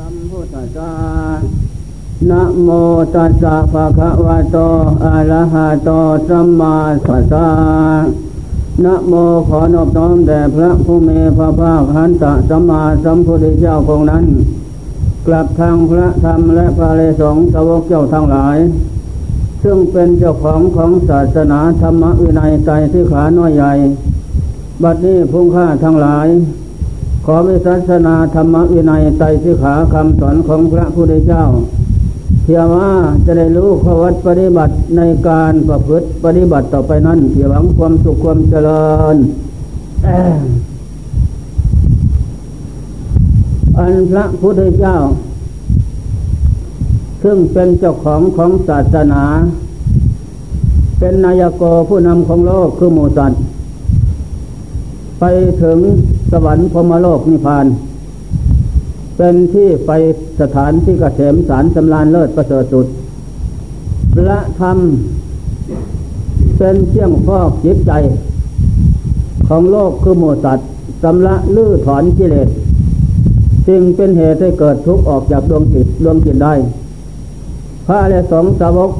สัมพุทธัสสะนะโมตัสสะภะคะวะโต อะระหะโต สัมมาสัมพุทธัสสะนะโมขอนอบน้อมแด่พระผู้มีพระภาคหันตะสัมมาสัมพุทธเจ้าองค์นั้น กลับทางพระธรรมและพระเลสงสาวกเจ้าทั้งหลาย ซึ่งเป็นเจ้าของของศาสนาธรรมวินัยใจที่ขาน้อยใหญ่ บัดนี้พุ่งค่าทั้งหลาย อวิศาสนาธรรมวินัยใจสิขาคำสอนของพระพุทธเจ้าเพียงว่าจะได้รู้ขวัตปฏิบัติในการประพฤติปฏิบัติต่อไปนั้นเพียงหวังความสุขความเจริญ อันพระพุทธเจ้า ซึ่งเป็นเจ้าของของศาสนา เป็นนายกผู้นำของโลกคือหมูสัตว์ ไปถึงสวรรค์พมโลกนิพพาน เป็นที่ไปสถานที่กเกษมสารสำลานเลิศประเสริฐสุดพระธรรมเป็นเชี่ยงฟอกจิตใจ ของโลกคือหมูสัตว์สำละลื้อถอนกิเลสสิ่งเป็นเหตุให้เกิดทุกข์ออกจากดวงจิตดวงจิตได้ พระและสงสาวก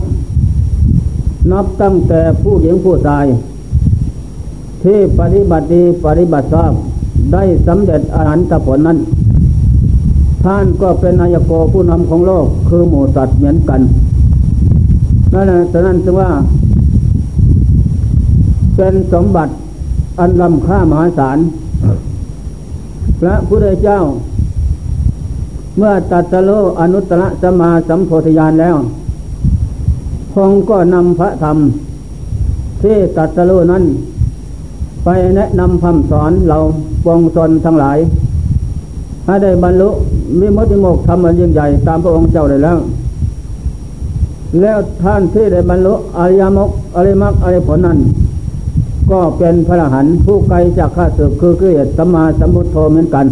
นับตั้งแต่ผู้หญิงผู้ชาย ที่ปฏิบัติดีปฏิบัติชอบได้สำเร็จอรหันตผลนั้น ท่านก็เป็นนายโกผู้นำของโลกคือหมูสัตว์เหมือนกันนั่นนะฉะนั้นจึงว่า เป็นสมบัติอันล้ำค่ามหาศาลพระพุทธเจ้า เมื่อตัดสโลอนุตตรสมาสัมโพธิญาณแล้วคงก็นำพระธรรม ที่ตัดสโลนั้น ไปแนะนำคำสอนเราวงชนทั้งหลายให้ได้บรรลุมิมุติโมกทำมันยิ่งใหญ่ตามพระองค์เจ้าได้แล้ว แล้วท่านที่ได้บรรลุอริยมกอริมักอริผลนั้น ก็เป็นพระหันผู้ไกลจากข้าศึกคือเกียรติสัมมาสัมพุทโธเหมือนกัน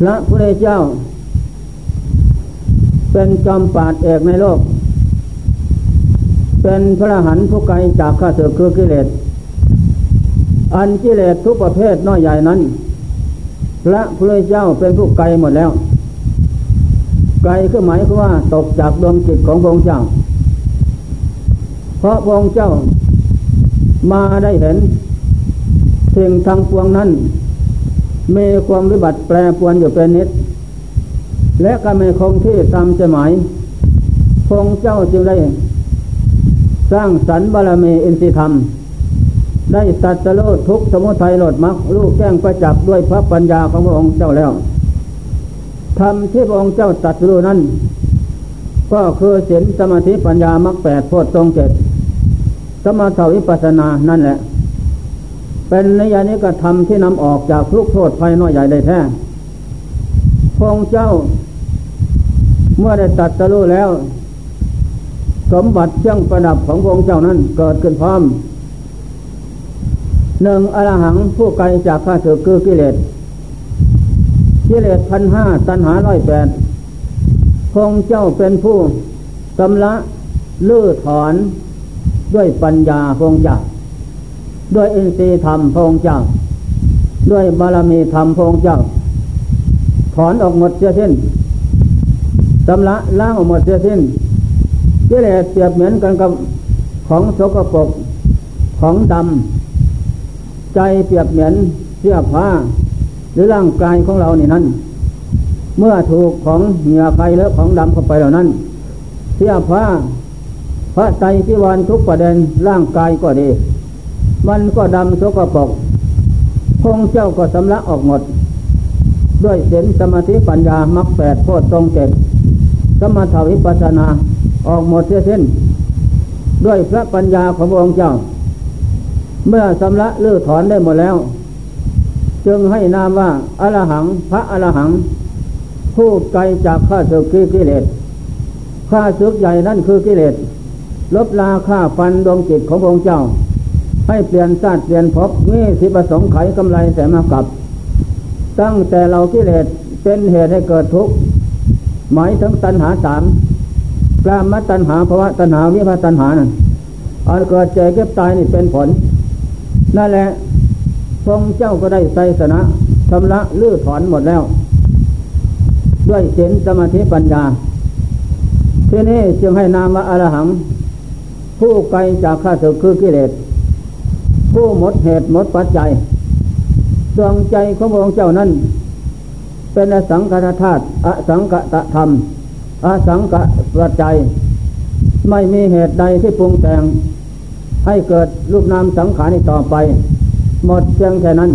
พระพุทธเจ้า เป็นจอมปราดเอกในโลก เป็นพระหันผู้ไกลจากข้าศึกคือกิเลส อันกิเลสทุกประเภทน้อยใหญ่นั้น พระพุทธเจ้าเป็นผู้ไกลหมดแล้ว ไกลคือหมายคือว่าตกจากดวงจิตของพระองค์เจ้า เพราะพระองค์เจ้ามาได้เห็นสิ่งทางปวงนั้นมีความวิบัติแปรปวนอยู่เป็นนิด และก็ไม่คงที่ตามใจหมายพระองค์เจ้าจึงได้ สร้างสรรบารมีอินทรีธรรม ได้ตัดสโลทุกสมุทัยโลดมักลูกแจ้งประจับด้วยพระปัญญาของพระองค์เจ้าแล้วธรรมที่พระองค์เจ้าตัดสู้นั้น ก็คือศีลสมาธิปัญญามรรคแปดโพชฌงเจ็ดสมาธิวิปัสสนานั่นแหละ เป็นนิยานิกธรรมที่นำออกจากทุกโทษภัยน้อยใหญ่ได้แท้พระองค์เจ้า เมื่อได้ตัดสู้แล้ว สมบัติเครื่องประดับของพระองค์เจ้านั้นเกิดขึ้นพร้อมหนึ่งอรหังผู้ไกลจากข้าศึกคือกิเลสกิเลสพันห้าตัณหาร้อยแปดพระองค์เจ้าเป็นผู้กำละลื้อถอนด้วยปัญญาพระองค์เจ้าด้วยอินทรีย์ธรรมพระองค์เจ้า ด้วยบารมีธรรมพระองค์เจ้า ถอนออกหมดเสียสิ้นสำละล้างออกหมดเสียสิ้น กิเลสเปรียบเหมือนกันกับของโสกปรกของดำใจเปรียบเหมือนเสื้อผ้า หรือร่างกายของเรานี่นั้น เมื่อถูกของเหงื่อไฟและของดำเข้าไปเหล่านั้น เสื้อผ้าพระใจที่วันทุกประเด็นร่างกายก็ดี มันก็ดำโสกปรกพงเจ้าก็สำลักออกหมด ด้วยเสียนสมาธิปัญญามรรคแปดโพชฌงเจ็ดสมาธิวิปัสนา ออกหมดเสียสิ้น ด้วยพระปัญญาขององค์เจ้า เมื่อสำละเลือถอนได้หมดแล้ว จึงให้นามว่าอรหังพระอรหัง ผู้ไกลจากข้าศึกคือกิเลสข้าศึกใหญ่นั่นคือกิเลสลบลาฆ่าฟันดวงจิตขององค์เจ้า ให้เปลี่ยนชาติเปลี่ยนภพนี่สิประสงค์ไขกำไรแต่มากับ ตั้งแต่เรากิเลสเป็นเหตุให้เกิดทุกข์หมายถึงตัณหาสาม กลามตัณหาภาวะตัณหาวิภาตัณหานั่นอันเกิดเจ็บเก็บตายนี่เป็นผล นั่นแหละพระเจ้าก็ได้ไตสนะชำระลื้อถอนหมดแล้ว ด้วยศีลสมาธิปัญญา ที่นี้จึงให้นามว่าอรหัง ผู้ไกลจากข้าศึกคือกิเลส ผู้หมดเหตุหมดปัจจัยดวงใจของพระองค์เจ้านั้น เป็นอสังกตธาตุอสังกตธรรม อสังกตปัจจัย ไม่มีเหตุใดที่ปรุงแต่ง ให้เกิดรูปนามสังขารนี้ต่อไป หมดเพียงแค่นั้น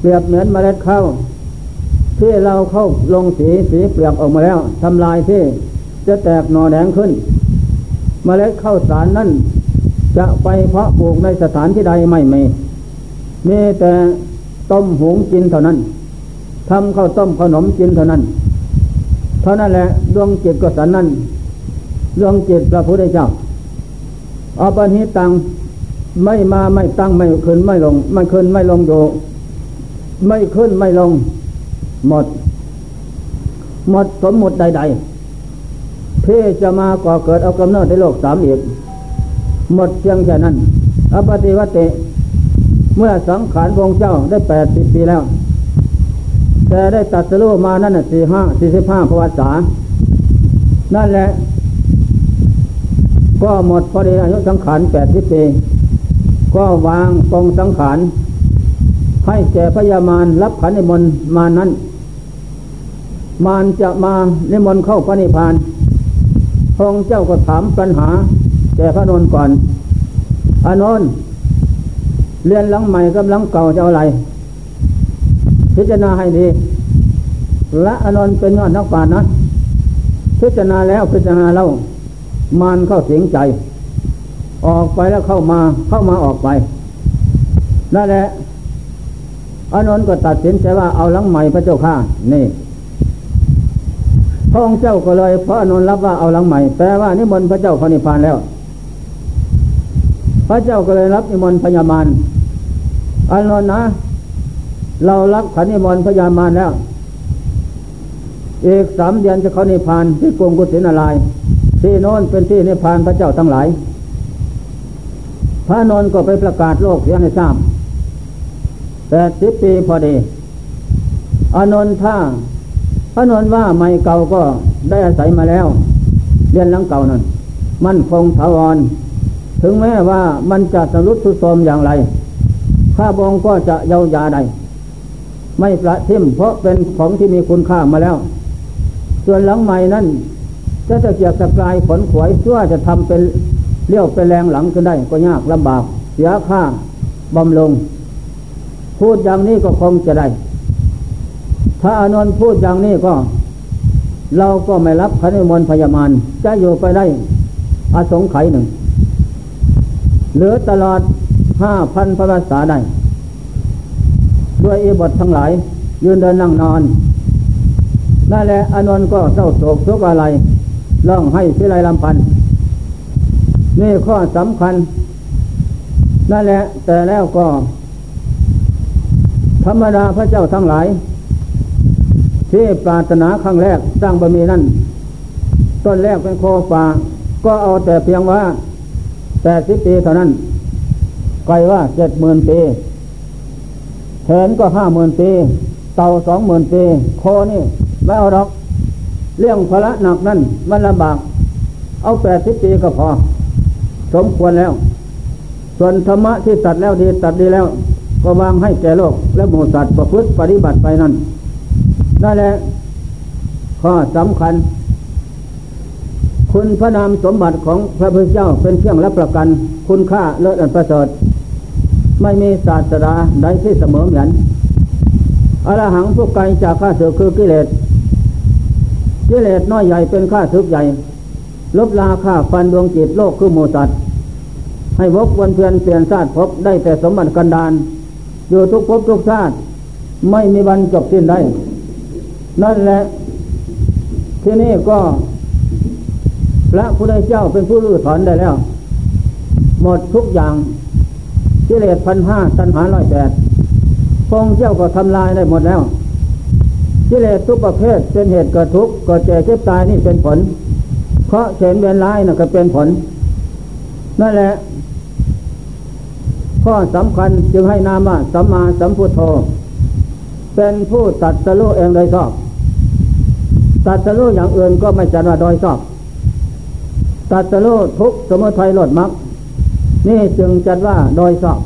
เปรียบเหมือนเมล็ดข้าวที่เราเข้าลงสีสีเปลือกออกมาแล้วทำลายที่จะแตกหน่อแดงขึ้นเมล็ดข้าวสารนั้นจะไปเพาะปลูกในสถานที่ใดไม่มีมีแต่ต้มหุงกินเท่านั้นทำข้าวต้มขนมกินเท่านั้น เท่านั้นแหละดวงจิตก็สันนั้นดวงจิตพระพุทธเจ้าอาปนิตังไม่มาไม่ตั้งไม่ขึ้นไม่ลง ไม่ขึ้นไม่ลงอยู่ไม่ขึ้นไม่ลง หมด หมดสมมุติใดๆที่จะมาก่อเกิดเอากำเนิดในโลกสามอีก หมดเพียงแค่นั้นอปฏิวัติเมื่อสังขารวงเจ้าได้แปดสิบปีแล้ว แต่ได้ตัดสู้มานั่นสี่ห้าสี่สิบห้าพวัษา นั่นแหละ ก็หมดพอดีอายุสังขารแปดสิบปี ก็วางกองสังขาร ให้แก่พญามารรับขันในมนมานั้น มารจะมาในมนเข้าพระนิพพานพระองค์เจ้าก็ถามปัญหาแก่พระนนท์ก่อน อานนท์เรียนหลังใหม่กับหลังเก่าจะอะไร พิจารณาให้ดีและอนนท์เป็นยอดนักปราชญ์นะพิจารณาแล้วพิจารณาเล่ามานเข้าเสียงใจ ออกไปแล้วเข้ามาเข้ามาออกไปนั่นแหละอานนท์ก็ตัดสินใจว่าเอาหลังใหม่พระเจ้าข้านี่พระองค์เจ้าก็เลยพระอนุนรับว่าเอาหลังใหม่แปลว่านิมนต์พระเจ้าพระนิพพานแล้ว พระเจ้าก็เลยรับนิมนต์พญามารอานนท์นะ เรารับขันนิมนต์พญามารแล้ว อีกสามเดือนจะเขานิพานที่กรุงกุศินาลายที่โน้นเป็นที่นิพานพระเจ้าทั้งหลาย พระนนท์ก็ไปประกาศโลกเสียให้ทราบแต่สิบปีพอดีอนนท์ถ้าพระนนท์ว่าไม่เก่าก็ได้อาศัยมาแล้วเรียนหลังเก่านั้นมั่นคงถาวร ถึงแม้ว่ามันจะสรุปทุโทมอย่างไร ข้าบองก็จะเยาวยาใด ไม่ประทิมเพราะเป็นของที่มีคุณค่ามาแล้ว ส่วนหลังใหม่นั้นจะจะเกียบสกลายผลขวยชั่วจะทำเป็นเลี้ยวเป็นแรงหลังขึ้นได้ก็ยากลำบาก เสียค่าบำลง พูดอย่างนี้ก็คงจะได้ ถ้าอานนท์พูดอย่างนี้ก็ เราก็ไม่รับพระนิมนต์พยามารจะอยู่ไปได้อาสงไขหนึ่งเหลือตลอดห้าพันพระภาษาได้ ด้วยอิบททั้งหลาย ยืนเดินนั่งนอนนั่นแหละอานนท์ก็เศร้าโศกทุกอะไรร้องให้พิไรลำพันนี่ข้อสำคัญ นั่นแหละ แต่แล้วก็ ธรรมดาพระเจ้าทั้งหลาย ที่ปรารถนาครั้งแรกสร้างบะมีนั่น ต้นแรกเป็นโคฟ้าก็เอาแต่เพียงว่าแปดสิบปีเท่านั้นไกลว่าเจ็ดหมื่นปี แขนก็ห้าหมื่นปี เต่าสองหมื่นปี โคนี่ไม่เอาดอก เรื่องพละหนักนั่นมันลำบาก เอาแปดสิบปีก็พอ สมควรแล้ว ส่วนธรรมะที่ตัดแล้วดีตัดดีแล้ว ก็วางให้แก่โลก และหมู่สัตว์ประพฤติปฏิบัติไปนั่นนั่นแหละข้อสำคัญ คุณพระนามสมบัติของพระพุทธเจ้าเป็นเครื่องรับประกัน คุณค่าเลิศอันประเสริฐ ไม่มีศาสดาใดที่เสมอเหมือนอรหังผู้ไกลจากข้าศึกคือกิเลส กิเลสน้อยใหญ่เป็นข้าศึกใหญ่ ลบลาข้าฟันดวงจิตโลกคือโมสัตให้วกวันเพียนเปลี่ยนชาติพบได้แต่สมบัติกันดานอยู่ทุกภพทุกชาติ ไม่มีวันจบสิ้นได้ นั่นแหละ ที่นี่ก็ พระพุทธเจ้าเป็นผู้รู้ถอนได้แล้ว หมดทุกอย่าง กิเลสพันห้าตัณหาร้อยแปดพงเจ้าก็ทำลายได้หมดแล้วกิเลสทุกประเภทเป็นเหตุเกิดทุกข์เกิดเจ็บเจ็บตายนี่เป็นผล เพราะเฉนเวียนร้ายนะก็เป็นผล นั่นแหละ ข้อสำคัญจึงให้นามว่าสัมมาสัมพุทโธ เป็นผู้ตัดสโลเองโดยชอบ ตัดสรู้อย่างอื่นก็ไม่จัดว่าโดยชอบ ตัดสรู้ทุกสมุทัยหลดมัก นี่จึงจัดว่าโดยชอบ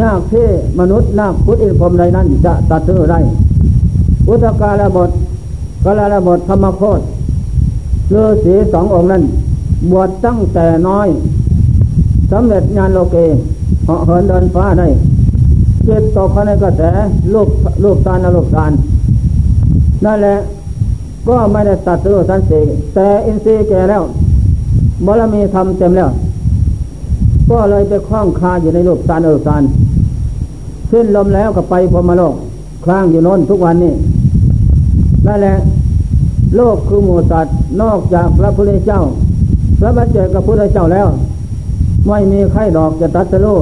ยากที่มนุษย์นาคพุทธิพรมใดนั้นจะตัดสรู้ได้พุทธกาลบทกาลบทธรรมโคตฤาษีสององค์นั้น บวชตั้งแต่น้อยสำเร็จงานโลเกเหาะเหินเดินฟ้าได้เจ็บตกภายในกระแสลูกลูกตาลลูกตาลนั่นแหละก็ไม่ได้ตัดสู้สันสีแต่อินทรีย์แก่แล้วบารมีทำเต็มแล้ว ก็เลยไปคล้องคาอยู่ในโลกตาลลูกตาลขึ้นลมแล้วก็ไปพรมโลกคล้างอยู่น้นทุกวันนี้นั่นแหละ โลกคือหมูสัตว์นอกจากพระพุทธเจ้า พระบัจเจกับพระพุทธเจ้าแล้ว ไม่มีใครดอกจะตัดสู้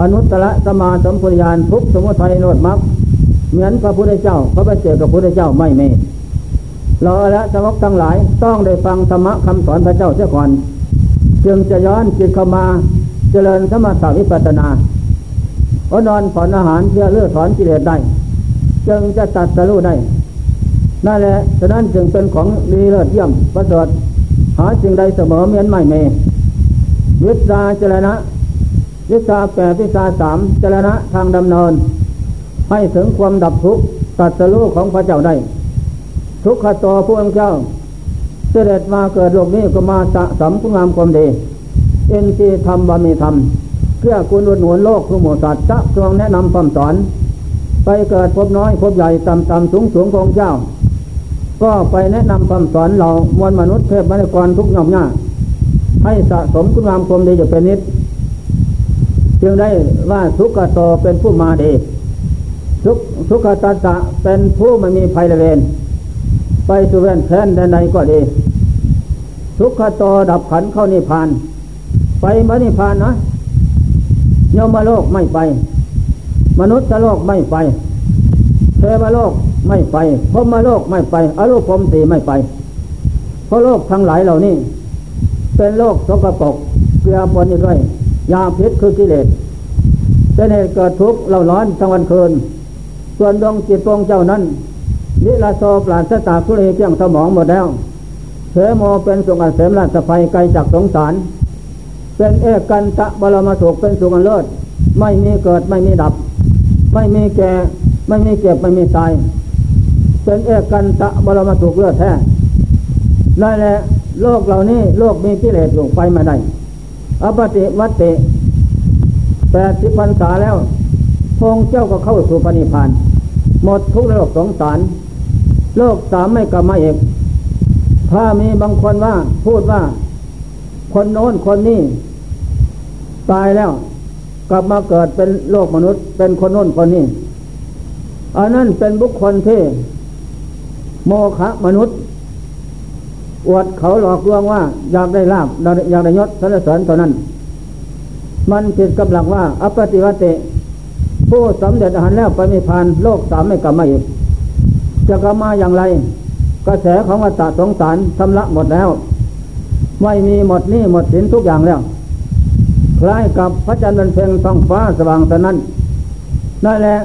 อนุตตรสมาสมปุญญาณทุกสมุทัยโนดมักเหมือนพระพุทธเจ้า พระบัจเจกับพระพุทธเจ้าไม่มีเราละสมกทั้งหลายต้องได้ฟังธรรมะคำสอนพระเจ้าเสียก่อน จึงจะย้อนจิตเข้ามาเจริญสมถะวิปัสนาอนอนผ่อนอาหารเพื่อเลือดถอนกิเลสได้ จึงจะตัดสรู้ได้นั่นแหละฉะนั้นจึงเป็นของดีเลิศเยี่ยมประเสริฐหาสิ่งใดเสมอเมียนไม่เมวิสาเจรณะวิสาแปดวิสาสามเจรณะทางดำเนิน ให้ถึงความดับทุกข์ตัดสรู้ของพระเจ้าได้ ทุกขโตผู้องค์เจ้า เสด็จมาเกิดโลกนี้ก็มาสะสมคุณงามความดีเอ็นซีธรรมบามีธรรมเพื่อคุณอุดหนุนโลกผู้หมู่สัตว์จะทรงแนะนำคำสอน ไปเกิดพบน้อยพบใหญ่ต่ำต่ำสูงสูงของเจ้า ก็ไปแนะนำคำสอนเรามวลมนุษย์เทพมนุษย์กรทุกหย่อมหน้าให้สะสมคุณงามความดีอยู่เป็นนิด จึงได้ว่าทุกโตเป็นผู้มาดีทุกทุขตัสสะเป็นผู้ไม่มีภัยละเวน ไปสุเวนแทนใดๆก็ดี ทุกขโตดับขันเข้านิพาน ไปมนิพานนะโยมโลกไม่ไป มนุษย์โลกไม่ไปเทวโลกไม่ไปพมโลกไม่ไปอรูปพรมสีไม่ไป เพราะโลกทั้งหลายเหล่านี้ เป็นโลกสกปรกเกลือปนอยู่ด้วยยาพิษคือกิเลสเป็นเหตุเกิดทุกข์เราร้อนทั้งวันคืน ส่วนดวงจิตดวงเจ้านั้น นิลาโซปราศตาทุเรเกี่ยงสมองหมดแล้วเทโมเป็นสุขันเสมราชภัยไกลจากสงสาร เป็นเอกันตะบรมสุขเป็นสุขันเลิศไม่มีเกิดไม่มีดับ ไม่มีแก่ไม่มีเก็บไม่มีตาย เป็นเอกันตะบรมสุขเลิศแท้นั่นแหละโลกเหล่านี้โลกมีกิเลสอยู่ไปมาได้อปติวัตติแปดสิบพรรษาแล้วพงเจ้าก็เข้าสู่ปณิพานหมดทุกโลกสงสาร โลกสามไม่กลับมาอีกถ้ามีบางคนว่าพูดว่า คนโน้นคนนี้ตายแล้ว กลับมาเกิดเป็นโลกมนุษย์ เป็นคนโน้นคนนี้อันนั้นเป็นบุคคลที่โมฆะมนุษย์ อวดเขาหลอกลวงว่า อยากได้ลาบอยากได้ยศสรรเสริญเท่านั้น มันผิดกับหลักว่าอปฏิวัติผู้สำเร็จอาหารแล้วไปไม่ผ่านโลกสามไม่กลับมาอีก จะกลับมาอย่างไร กระแสของวัฏสงสารชำระหมดแล้ว ไม่มีหมดนี่หมดสินทุกอย่างแล้ว คล้ายกับพระจันทร์เป็นเพ่งท้องฟ้าสว่างแต่นั้นนั่นแหละ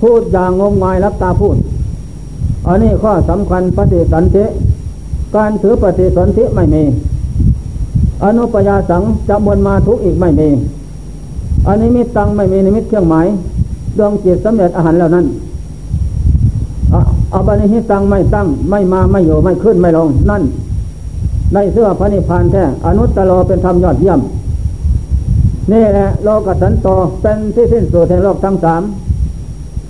พูดอย่างงมงายรับตาพูด อันนี้ข้อสำคัญปฏิสันติการถือปฏิสันติไม่มี อนุปยาสังจะมวลมาทุกอีกไม่มี อันนี้มิตตังไม่มีนิมิตเครื่องหมาย ดวงจิตสำเร็จอาหารแล้วนั้น เอาบานิหิตังไม่ตั้ง ไม่มาไม่อยู่ไม่ขึ้นไม่ลง นั่น ในเสื้อพระนิพพานแท้อนุตตรเป็นธรรมยอดเยี่ยม นี่แหละโลกสันโตเป็นที่สิ้นสุดแห่งโลกทั้งสาม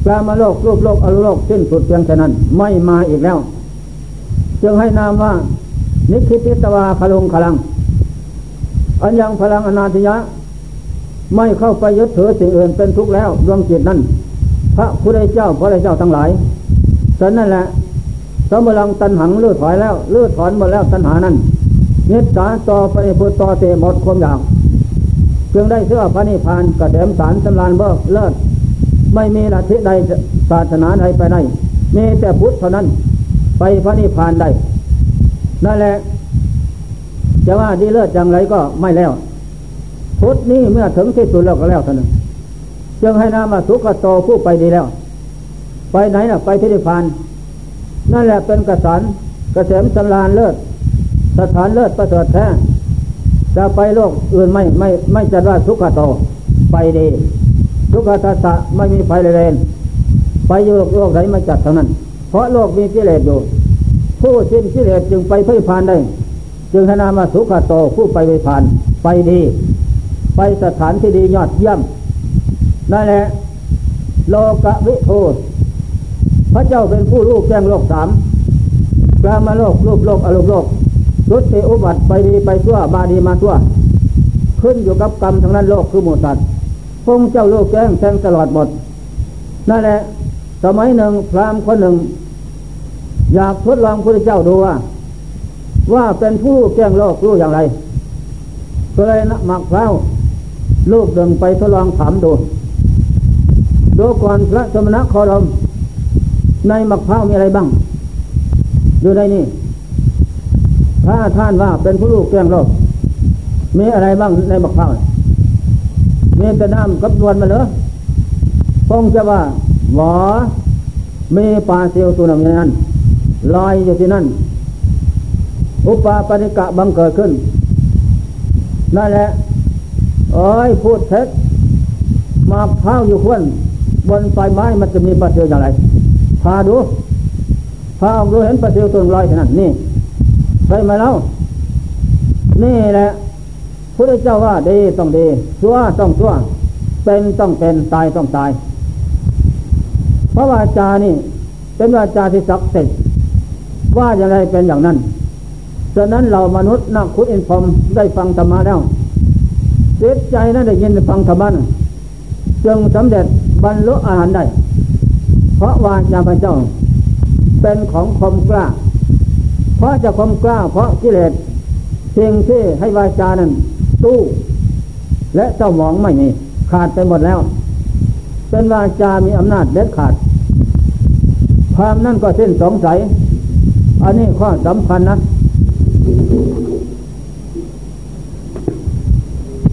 ปลามาโลกรูปโลกอรูโลกสิ้นสุดเพียงแค่นั้น ไม่มาอีกแล้ว จึงให้นามว่า นิคิติตวาคลุงคลัง อันยังพลังอนาติยะ ไม่เข้าไปยึดถือสิ่งอื่นเป็นทุกข์แล้วดวงจิตนั้น พระพุทธเจ้าพระเจ้าทั้งหลาย ฉะนั้นแหละสมบังตันหังเลือถอยแล้วเลือถอนหมดแล้วตันหานั้นนิสาต่อไปพุทธต่อเตหมดความอยากจึงได้เสื้อพระนิพพานกระเดมสารสำลานเบิกเลิศไม่มีลัทธิใดศาสนาใดไปได้มีแต่พุทธเท่านั้น ไปพระนิพพานได้นั่นแหละจะว่าดีเลิศอย่างไรก็ไม่แล้ว พุทธนี้เมื่อถึงที่สุดแล้วก็แล้วเท่านั้นจึงให้นามาสุขโตผู้ไปดีแล้ว ไปไหนนะไปที่นิพพาน นั่นแหละเป็นกระสันกระเสมสลานเลิศสถานเลิศประเสริฐแท้จะไปโลกอื่นไม่ไม่ไม่จัดว่าสุขโตไปดีทุกขทัสสะไม่มีไฟเรนไปโยกโลกไหนไม่จัดเท่านั้น เพราะโลกมีกิเลสอยู่ผู้สิ้นกิเลสจึงไปพิพานได้ จึงนามาสุขโตผู้ไปพิพานไปดี ไปสถานที่ดียอดเยี่ยมนั่นแหละโลกวิโท พระเจ้าเป็นผู้รู้แจ้งโลกสามกลามาโลกรูปโลกอารมณ์โลกรุติอุบัติไปดีไปชั่วบาดีมาชั่ว ขึ้นอยู่กับกรรมทั้งนั้นโลกคือหมูสัตว์พงเจ้าโลกแจ้งแทงตลอดหมด นั่นแหละ สมัยหนึ่งพรามคนหนึ่ง อยากทดลองพระเจ้าดูว่า ว่าเป็นผู้แจ้งโลกรู้อย่างไรก็เลยนะหมักเล้าลูกหนึ่งไปทดลองถามดูดูก่อนพระสมณะคอรม ในมักเพ้าวมีอะไรบ้าง อยู่ในนี่ถ้าท่านว่าเป็นผู้ลูกแกงโลกมีอะไรบ้างในมักเพ้าวมีแต่น้ำกับนวลมาเหรอคงจะว่าหวอมีปลาเซียวตัวหนึ่งนนั้นลอยอยู่ที่นั่น อุปาปนิกะบังเกิดขึ้น นั่นแหละโอ้ยพูดเท็จมาเพ้าอยู่ขวนบนปลายไม้มันจะมีปลาเซียวอย่างไร พาดูพาออกดูเห็นปลาเซียวตัวลอยที่นั่นนี่ไหมเล่านี่แหละพระเจ้าว่าดีต้องดีชั่วต้องชั่วเป็นต้องเป็นตายต้องตาย เพราะวาจานี่ เป็นวาจาที่ศักดิ์สิทธิ์ว่าอย่างไรเป็นอย่างนั้นฉะนั้นเรามนุษย์นักคุดอินพรมได้ฟังธรรมะแล้วเสียใจนั้นได้ยินฟังธรรมะจึงสำเร็จบรรลุอาหารได้ เพราะวาจาพระเจ้า เป็นของคมกล้า เพราะจะคมกล้า เพราะกิเลสสิ่งที่ให้วาจานั้นตู้และเจ้าหมองไม่มีขาดไปหมดแล้ว เป็นวาจามีอำนาจเด็ดขาด ความนั่นก็สิ้นสงสัย อันนี้ข้อสำคัญนะ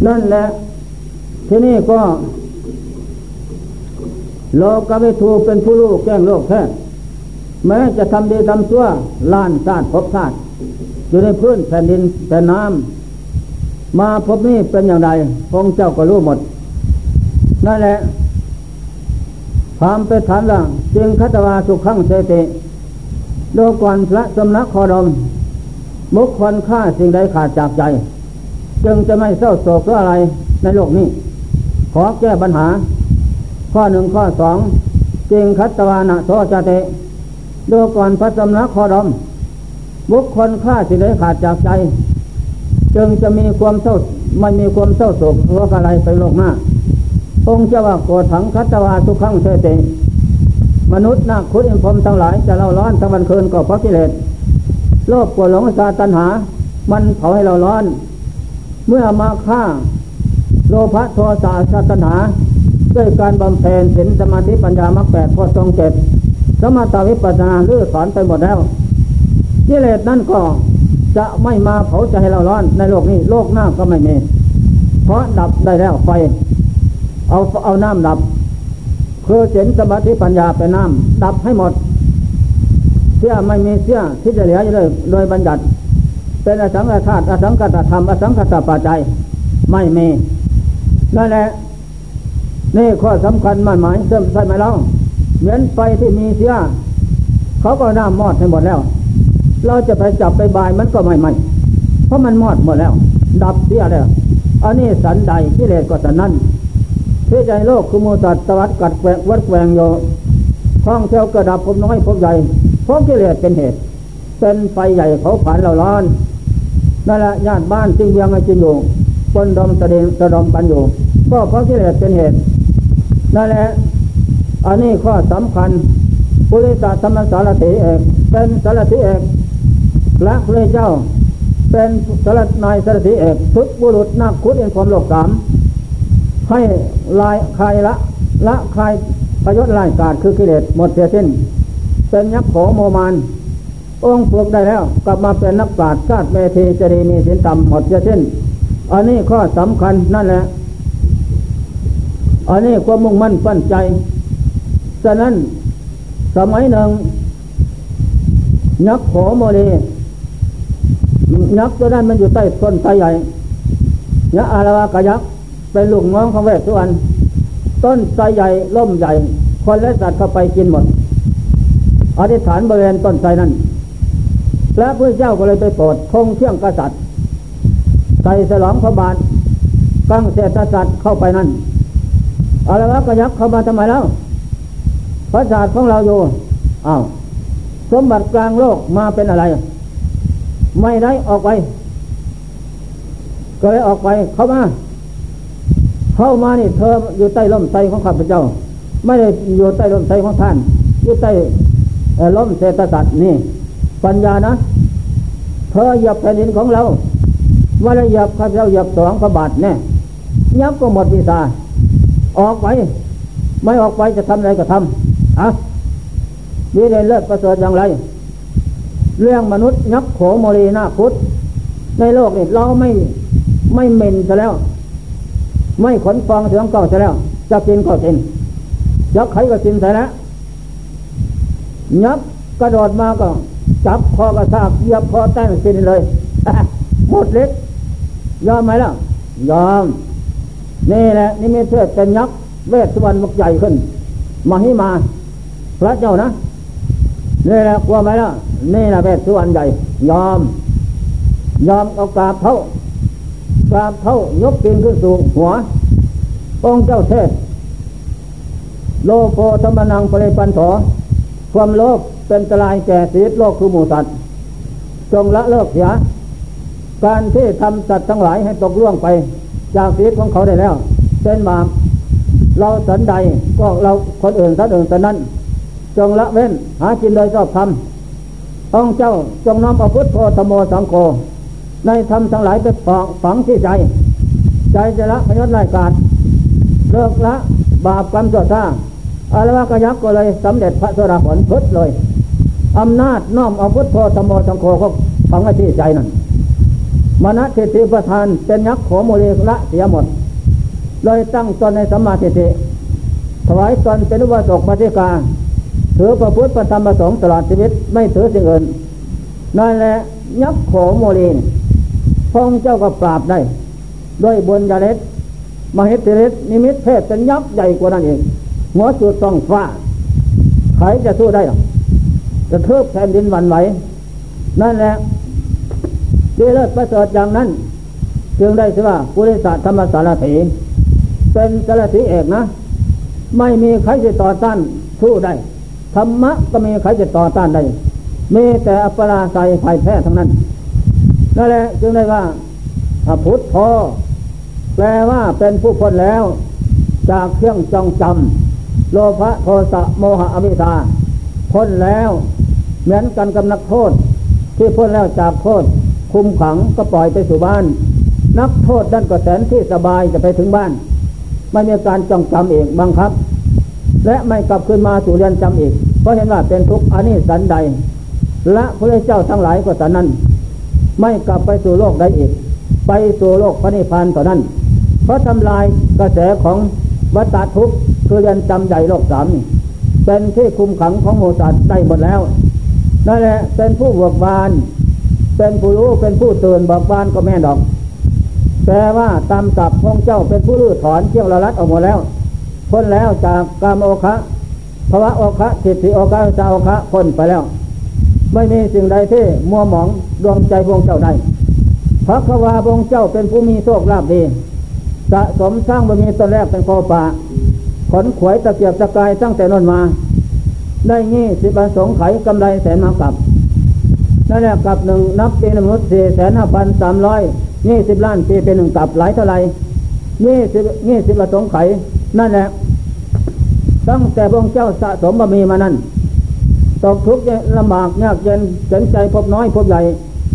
นั่นแหละที่นี่ก็ โลกวิทูเป็นผู้ลูกแก้งโลกแท้แม้จะทำดีทำชั่วล้านชาติพบชาติอยู่ในพื้นแผ่นดินแต่น้ำมาพบนี้เป็นอย่างไรพงเจ้าก็รู้หมด นั่นแหละความไปฐานละจึงคัตวาสุขังเสติโลก่อนพระสำนักคอดมมุขคนฆ่าสิ่งใดขาดจากใจ จึงจะไม่เศร้าโศกเพราะอะไรในโลกนี้ ขอแก้ปัญหา ข้อหนึ่งข้อสองจึงคัตวานะโสจเตโลก่อนพระสำนักคอดม บุคคลฆ่าสิ่งใดขาดจากใจ จึงจะมีความเศร้าไม่มีความเศร้าโศกเพราะอะไรไปโลกหน้า องค์เจ้าว่าโกถังคัตวาทุกขังเทเตมนุษย์นาคุดอินพรมทั้งหลายจะเล่าร้อนทั้งวันคืนก็เพราะกิเลสโลภกลัวหลงซาตัณหา มันเผาให้เราร้อน เมื่อมาฆ่าโลภะโทสะซาตัณหา ด้วยการบำเพ็ญศีลสมาธิปัญญามรรคแปดพอทรงเจ็ดสมาตาวิปัสนาลื้อถอนไปหมดแล้วกิเลสนั่นก็จะไม่มาเผาใจให้เราร้อนในโลกนี้ โลกหน้าก็ไม่มี เพราะดับได้แล้วไฟ เอาเอาน้ำดับ คือเสีนสมาธิปัญญาเป็นน้ำดับให้หมดเสี้ยไม่มีเสี้ยที่จะเหลืออยู่เลยโดยบัญญัติ เป็นอสังขตาอสังขตธรรมอสังขตปัจจัยไม่มีนั่นแหละ นี่ข้อสำคัญมันหมายเติมใช่ไหมเล่าเหมือนไฟที่มีเสียเขาก็น้ำมอดให้หมดแล้ว เราจะไปจับไปบายมันก็ไม่ไหมเพราะมันมอดหมดแล้ว ดับเสียแล้วอันนี้สันใดกิเลสก็สันนั้นที่ใจโลกคือมูสัตตวัดกัดแกววัดแกงโยท่องเที่ยวกระดับผมน้อยผมใหญ่เพราะกิเลสเป็นเหตุ เป็นไฟใหญ่เขาผ่านเราร้อนนั่นแหละญาติบ้านจึงเบียงจึงอยู่คนดมตะเดงตะดมกันอยู่ก็เพราะกิเลสเป็นเหตุ นั่นแหละ อันนี้ข้อสำคัญปุริตาธรรมสารติเอก เป็นสารติเอกพระพุทธเจ้า เป็นสารนายสารติเอกทุกบุรุษนักคุดเองความโลกสามให้ลายคลายละละคลายประโยชน์ลายกาดคือกิเลสหมดเสียสิ้น เป็นยักษ์ของโมมานองค์ฝึกได้แล้ว กลับมาเป็นนักปราชญ์ชาติเมธีจรีมีสินต่ำหมดเสียสิ้น อันนี้ข้อสำคัญนั่นแหละ อันนี้ความมุ่งมั่นปั้นใจ ฉะนั้นสมัยหนึ่ง ยักษ์โขโมลียักษ์ตัวนั้นมันอยู่ใต้ต้นไทรใหญ่ยักษ์อารวากยักษ์เป็นลูกน้องของเวสสุวรรณต้นไทรใหญ่ล่มใหญ่ คนและสัตว์เข้าไปกินหมด อธิษฐานบริเวณต้นไทรนั้นพระพุทธเจ้าก็เลยไปโปรดคงเที่ยงกษัตริย์ใส่สลองพระบาทกั้งเศรษฐศาสตร์เข้าไปนั่น อารวากยักเข้ามาทำไมแล้วพระศาสตร์ของเราอยู่อ้าวสมบัติกลางโลกมาเป็นอะไร ไม่ได้ออกไป ก็เลยออกไปเข้ามา เข้ามานี่เธออยู่ใต้ร่มไทรของข้าพเจ้า ไม่ได้อยู่ใต้ร่มไทรของท่านอยู่ใต้ร่มเศรษฐศาสตร์นี่ ปัญญานะ เธอหยับแผ่นดินของเราว่าได้หยับข้าพเจ้าหยับสองพระบาทแน่ยับก็หมดวิสา ออกไป ไม่ออกไปจะทำอะไรก็ทำอะวิเดเลิศประเสริฐอย่างไร เรื่องมนุษย์ยักษ์โขโมลีนาคุดในโลกนี่เราไม่ไม่เหม็นซะแล้ว ไม่ขนฟองเสียงก่าซะแล้ว จะกินก็กินจะไขก็กินซะแล้วยักษ์กระโดดมาก็จับคอกระซากเหยียบคอแต้งกินเลยหมดเล็กยอมไหมล่ะยอม นี่แหละนี่มีเทศเป็นยักษ์เวทสุวรรณมุกใหญ่ขึ้นมาให้มาพระเจ้านะนี่แหละกลัวไหมล่ะนี่แหละเวทสุวรรณใหญ่ ยอม ยอมเอากราบเท่ากราบเท่ายกตีนขึ้นสู่หัวองค์เจ้าเทศ โลโภธรรมนังปริปันโถความโลภเป็นตรายแก่ชีวิตโลกคือหมูสัตว์จงละเลิกเสีย การที่ทำสัตว์ทั้งหลายให้ตกล่วงไป จากชีวิตของเขาได้แล้วเป็นบาปเราสันใดก็เราคนอื่นสันอื่นแต่นั้น จงละเว้นหากินโดยชอบธรรมองเจ้าจงน้อมเอาพุทธโธธโมสังโฆในธรรมทั้งหลายไปฝังฝังที่ใจ ใจจะละพยศรายการเลิกละบาปกรรมชั่วช้าอารวากยักษ์ก็เลยสำเร็จพระสราผลพุทธเลยอำนาจน้อมเอาพุทโธธโมสังโฆเขาฝังไว้ที่ใจนั่น มณฑิติประธานเป็นยักษ์ขอโมเลละเสียหมด เลยตั้งตนในสัมมาทิฏฐิถวายตนเป็นอุบาสกปฏิกาถือพระพุทธประธรรมประสงค์ตลอดชีวิตไม่ถือสิ่งอื่นนั่นแหละยักษ์ขอโมเลนพองเจ้าก็ปราบได้ ด้วยบุญญาเลศมหิทธิฤทธินิมิตเทศเป็นยักษ์ใหญ่กว่านั้นเองหัวจุดต้องฟ้าใครจะสู้ได้หรอจะเทิบแผ่นดินวันไหวนั่นแหละ ดีเลิศประเสริฐอย่างนั้น จึงได้ชื่อว่าปุริสธรรมสารถีเป็นสารถีเอกนะ ไม่มีใครจะต่อต้านสู้ได้ธรรมะก็มีใครจะต่อต้านได้มีแต่อัปราศัยภัยแพ้ทั้งนั้นนั่นแหละจึงได้ว่าพุทธพอแปลว่าเป็นผู้พ้นแล้ว จากเครื่องจองจำโลภะโทสะโมหะอวิชชาพ้นแล้ว เหมือนกันกับนักโทษ ที่พ้นแล้วจากโทษ คุมขังก็ปล่อยไปสู่บ้าน นักโทษด้านก็แสนที่สบายจะไปถึงบ้าน ไม่มีการจองจำเองบังคับ และไม่กลับคืนมาสู่เรือนจำอีก เพราะเห็นว่าเป็นทุกข์อันนี้สันใด และพระเจ้าทั้งหลายก็สันนั้น ไม่กลับไปสู่โลกใดอีก ไปสู่โลกพระนิพพานต่อนั้น เพราะทำลายกระแสของวัฏทุกข์คือเรือนจำใหญ่โลกสามเป็นที่คุมขังของโมสัตได้หมดแล้วนั่นแหละเป็นผู้บวกบาน เป็นผู้รู้เป็นผู้ตื่นบอกบานก็แม่ดอก แต่ว่าตามกับพงเจ้าเป็นผู้ลื้อถอนเที่ยวละลัดออกหมดแล้วพ้นแล้วจากกามโอคะภาวะโอคะสิทธิโอคะจาโอคะพ้นไปแล้ว ไม่มีสิ่งใดที่มัวหมองดวงใจพงเจ้าได้พระควาพงเจ้าเป็นผู้มีโชคลาภดีสะสมสร้างบารมีตนแรกเป็นโคป่าขนขวยตะเกียบตะกายตั้งแต่นนมา ได้งี้สิบสงไขกำไรแสนมากับ นั่นแหละกับหนึ่งนับปีนมนุษย์สี่แสนห้าพันสามร้อยยี่สิบล้านปีเป็นหนึ่งกับหลายเท่าไรยี่สิบยี่สิบละสงไข นั่นแหละตั้งแต่พระเจ้าสะสมบามีมานั้นตกทุกข์ลำบากยากเย็นสนใจพบน้อยพบใหญ่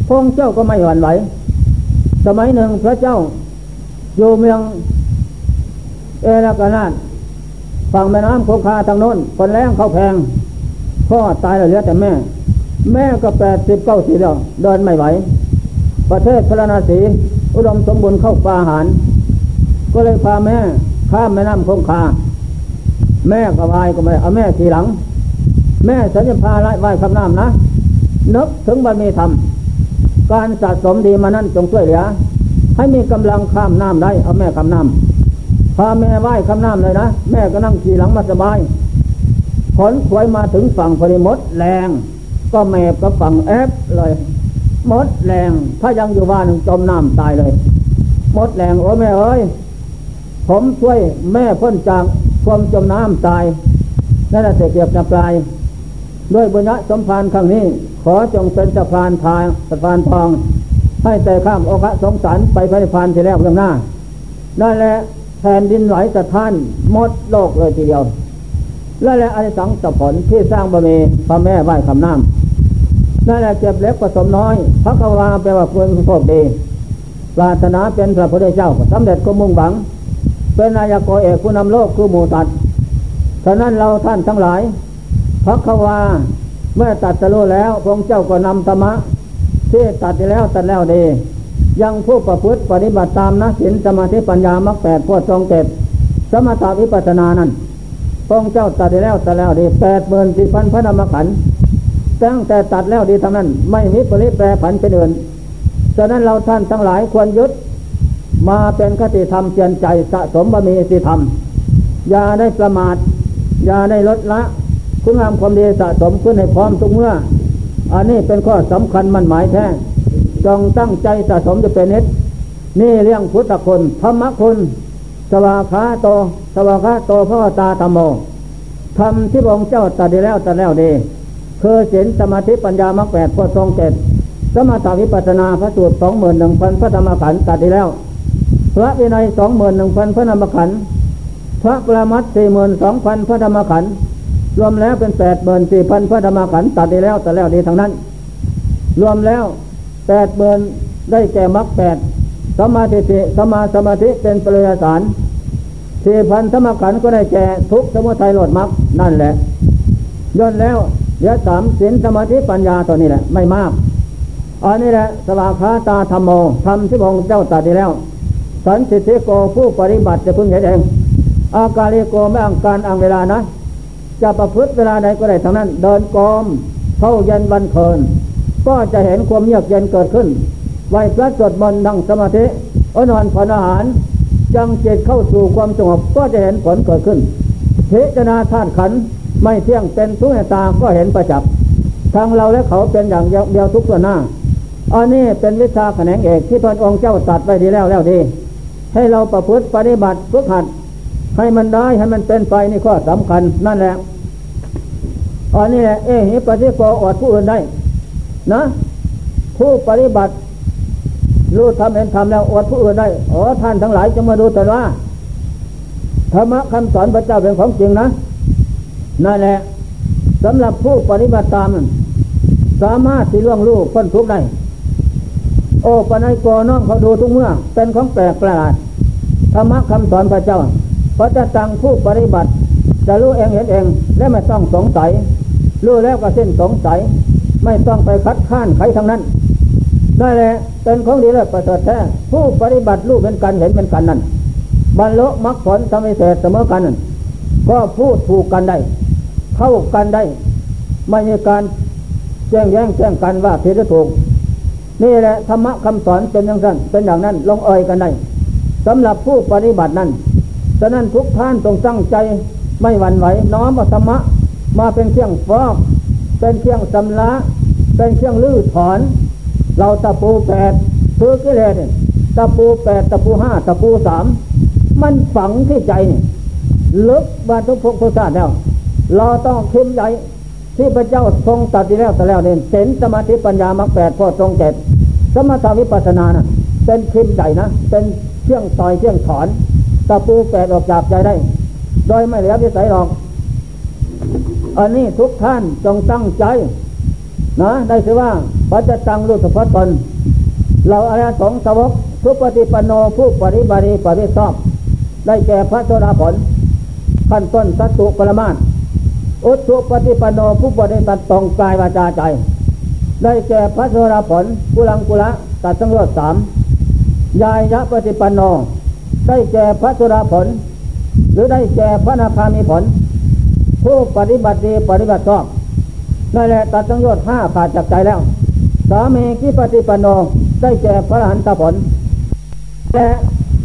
พระเจ้าก็ไม่หวั่นไหวสมัยหนึ่งพระเจ้าอยู่เมืองเอราานาฝั่งแม่น้ำคงคาทางโน้นคนแรงเขาแพงพ่อตายแล้วเหลือแต่แม่ แม่ก็แปดสิบเก้าสิบแล้วเดินไม่ไหว ประเทศพระนาศีอุดมสมบูรณ์เข้าปลาหาร ก็เลยพาแม่ข้ามแม่น้ำคงคา แม่ก็วายก็ไม่เอาแม่ทีหลัง แม่สัญญาพาไล่ไหว้คำน้ำนะนึกถึงบารมีธรรม การสะสมดีมานั้นจงช่วยเหลือ ให้มีกำลังข้ามน้ำได้ เอาแม่ข้ามน้ำพาแม่ไหว้ข้ามน้ำเลยนะ แม่ก็นั่งขี่หลังมาสบาย ผลขวยมาถึงฝั่งพอดีมดแรง ก็แม่ก็ฝั่งแอบเลยมดแรง ถ้ายังอยู่บ้านจมน้ำตายเลยมดแรงโอ้แม่เอ้ยผมช่วยแม่พ้นจากความจมน้ำตายนั่นแหละเสียบจะปลายด้วยบุญสมภารครั้งนี้ ขอจงเป็นสะพานทางสะพานทอง ให้แต่ข้ามโอคะสงสารไปพระนิพพานที่แล้วเรื่องหน้านั่นแหละแผ่นดินไหวสะท้านหมดโลกเลยทีเดียวนั่นและอริสังสผลที่สร้างบารมีพระแม่ไหว้คำน้ำ นั่นแหละเก็บเล็กผสมน้อยพระกวาแปลว่าควรโชคดีปรารถนาเป็นพระพุทธเจ้าสำเร็จก็มุ่งหวัง เป็นนายกเอกผู้นำโลกคือหมูตัดฉะนั้นเราท่านทั้งหลายพระควาเมื่อตัดสรู้แล้วพระเจ้าก็นำธรรมะที่ตัดแล้วตัดแล้วดี ยังผู้ประพฤติปฏิบัติตามนะสินสมาธิปัญญามรรคแปดพวดทรงเก็บสมถาวิปัสนานั้นพระเจ้าตัดแล้วตัดแล้วดีแปดหมื่นสี่พันพระนามขัน ตั้งแต่ตัดแล้วดีทั้งนั้น ไม่มีปริแปรผันเป็นอื่นฉะนั้นเราท่านทั้งหลายควรยึดมาเป็นคติธรรมเจียนใจสะสมบารมีสิธรรม อย่าได้ประมาท อย่าได้ลดละ คุณงามความดีสะสมขึ้นให้พร้อมทุกเมื่อ อันนี้เป็นข้อสำคัญมันหมายแท้จงตั้งใจสะสมจะเป็นนิดนี่เรื่องพุทธคุณธรรมคุณ สวาขาโต สวาขาโตพระตาธรรมโมธรรมที่องค์เจ้าตัดดีแล้วตัดแล้วดี คือศีลสมาธิปัญญามรรคแปดพอทรงเจ็ดสมถาวิปัสนาพระสูตรสองหมื่นหนึ่งพันพระธรรมขันธ์ตัดดีแล้ว พระวินัยสองหมื่นหนึ่งพันพระธรรมขันธ์พระปรมัตสี่หมื่นสองพันพระธรรมขันธ์รวมแล้วเป็นแปดหมื่นสี่พันพระธรรมขันธ์ตัดดีแล้วแตัดแล้วดีทั้งนั้น รวมแล้วแปดหมื่นได้แก่มรรคแปดสมาธิสมาสมาธิเป็นปริยสารสี่พันธรรมขันธ์ก็ได้แก่ทุกสมุทัยโลดมรรคนั่นแหละย่นแล้ว เดี๋ยวสามศีลสมาธิปัญญาตัวนี้แหละไม่มากอันนี้แหละสวาคาตาธรรมโมธรรมที่พองเจ้าตัดดีแล้ว สันติเทโกผู้ปฏิบัติจะพึงเห็นเอง อาการิโกไม่อังการอังเวลานะ จะประพฤติเวลาใดก็ได้ทั้งนั้น เดินกอมเท่าเย็นวันเคินก็จะเห็นความเยือกเย็นเกิดขึ้นไหวพระสวดมนต์นั่งสมาธิอนอนผ่อนอาหาร จังเจตเข้าสู่ความสงบก็จะเห็นผลเกิดขึ้นเทจนาธาตุขัน ไม่เที่ยงเป็นทุกข์ตาก็เห็นประจักษ์ทางเราและเขาเป็นอย่างเดียวทุกส่วนหน้า อันนี้เป็นวิชาแขนงเอกที่พระองค์เจ้าตัดไว้ดีแล้วแล้วดี ให้เราประพฤติปฏิบัติฝึกหัด ให้มันได้ให้มันเป็นไปนี่ข้อสำคัญนั่นแหละอันนี้แหละเอหิปฏิโกอดผู้อื่นได้ นะ ผู้ปฏิบัติรู้ทำเห็นทำแล้วอดผู้อื่นได้อ๋อท่านทั้งหลายจะมาดูแต่ว่าธรรมะคำสอนพระเจ้าเป็นของจริงนะ นั่นแหละสำหรับผู้ปฏิบัติตามนั้นสามารถที่ล่วงลูกพ้นทุกข์ได้ โอ้ปนัยกอน้องเขาดูทุกเมื่อ เป็นของแปลกประหลาดธรรมะคำสอนพระเจ้าพระจะตังผู้ปฏิบัติ จะรู้เองเห็นเองและไม่ต้องสงสัย รู้แล้วก็สิ้นสงสัย ไม่ต้องไปคัดค้านใครทั้งนั้นได้แหละเป็นของดีเลยประเสริฐแท้ผู้ปฏิบัติรู้เป็นกันเห็นเป็นกันนั่นบรรลุมรรคผลทำให้เสร็จเสมอกันนั่นก็พูดถูกกันได้ เข้ากันได้ ไม่มีการแจ้งแย้งแจ้งกันว่าผิดหรือถูกนี่แหละธรรมะคำสอนเป็นอย่างนั้นเป็นอย่างนั้นลงเอ่ยกันได้สำหรับผู้ปฏิบัตินั้นฉะนั้นทุกท่านต้องตั้งใจไม่หวั่นไหวน้อมธรรมะมาเป็นเครื่องฟอกเป็นเครื่องสำละเป็นเครื่องลื้อถอน เราตะปูแปดคือกิเลสตะปูแปดตะปูห้าตะปูสามมันฝังที่ใจนี่ลึกบาทุกภพทุกชาติแล้ว เราต้องเข้มใหญ่ที่พระเจ้าทรงตัดที่แล้วแต่แล้วเนี่ยเห็นสมาธิปัญญามรรคแปดพอทรงเจ็ดสมถาวิปัสสนานะเป็นเข้มใหญ่นะเป็นเชี่ยงต่อยเชี่ยงถอนตะปูแปดออกจากใจได้ โดยไม่เหลือวิสัยหรอก อันนี้ทุกท่านจงตั้งใจ นะได้คือว่าพระจะตั้งรูปสพัตนเราอาณาสงสวกทุปฏิปโนผู้ปฏิบัติปฏิชอบ ได้แก่พระโสดาผลขั้นต้นสัตตุปรมาต อุตุปฏิปโนผู้ปฏิบัติตรงกายวาจาใจ ได้แก่พระโสดาผลกุลังกุละตัดสังโยชน์สามยายยะปฏิปโน ได้แก่พระโสดาผล หรือได้แก่พระนาคามีผล ผู้ปฏิบัติดีปฏิบัติชอบนั่นแหละตัดสังโยชน์ห้าขาดจากใจแล้ว สามีกิปฏิปันโน ได้แก่พระหันตผลและ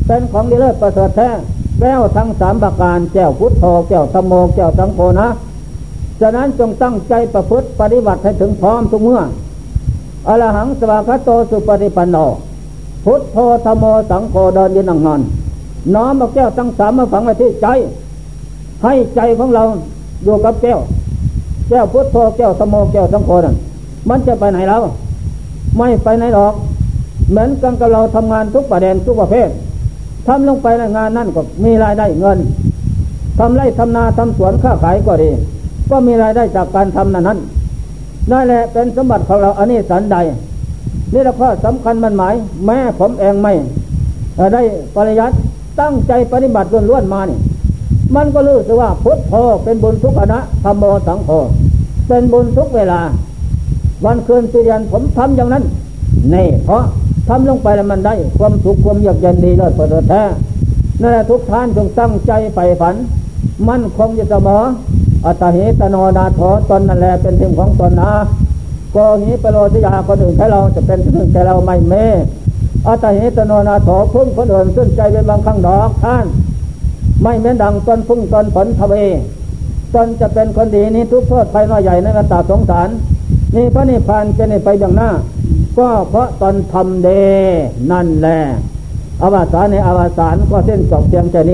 เป็นของดีเลิศประเสริฐแท้แก้วทั้งสามประการแก้วพุทโธแก้วธรรมโมแก้วสังโฆนะ ฉะนั้นจงตั้งใจประพฤติปฏิบัติให้ถึงพร้อมทุกเมื่ออรหังสวากาโตสุปฏิปันโนพุทโธธโมสังโฆเดินยืนนั่งนอน น้อมเอาแก้วทั้งสามมาฝังไว้ที่ใจ ให้ใจของเราอยู่กับแก้ว แก้วพุทโธแก้วธโมแก้วสังโฆนั่นมันจะไปไหนแล้วไม่ไปไหนหรอก เหมือนกันกับเราทำงานทุกประเด็นทุกประเภททำลงไปในงานนั่นก็มีรายได้เงินทำไร่ทำนาทำสวนค้าขายก็ดี ก็มีรายได้จากการทำนั้นนั้นนั่นแหละเป็นสมบัติของเราอันนี้สันใด นี่ละข้อสำคัญมันหมาย แม่ผมเองไม่เอ่ได้ปริยัติตั้งใจปฏิบัติล้วนๆมานี่มันก็รู้สึกว่าพุทโธเป็นบุญทุกอนะธรรมโมสังโฆเป็นบุญทุกเวลา วันคืนตีเรียนผมทำอย่างนั้นนี่เพราะทำลงไปแล้วมันได้ ความสุขความเยือกเย็นดีเลิศประเสริฐแท้นั่นแหละทุกท่านจงตั้งใจใฝ่ฝัน มั่นคงอยู่เสมอ อัตหิตโนนาโถตนนั่นแหละเป็นทีมของตนนะโกหิปโรติยาคนอื่นให้เราจะเป็นที่พึ่งแก่เราไม่เมอัตหิตโนนาโถพึ่งคนอื่นขึ้นใจเป็นบางครั้งดอกท่าน ไม่เหมือนดังตนพึ่งตนผลทเวตนจะเป็นคนดีนี้ทุกโทษภัยน้อยใหญ่ในกันตาสงสารนี่พระนิพพานจะในไปอย่างหน้า ก็เพราะตนทำเดนั่นแหละอวสานในอวสานก็เส้นจบเพียงแค่นี้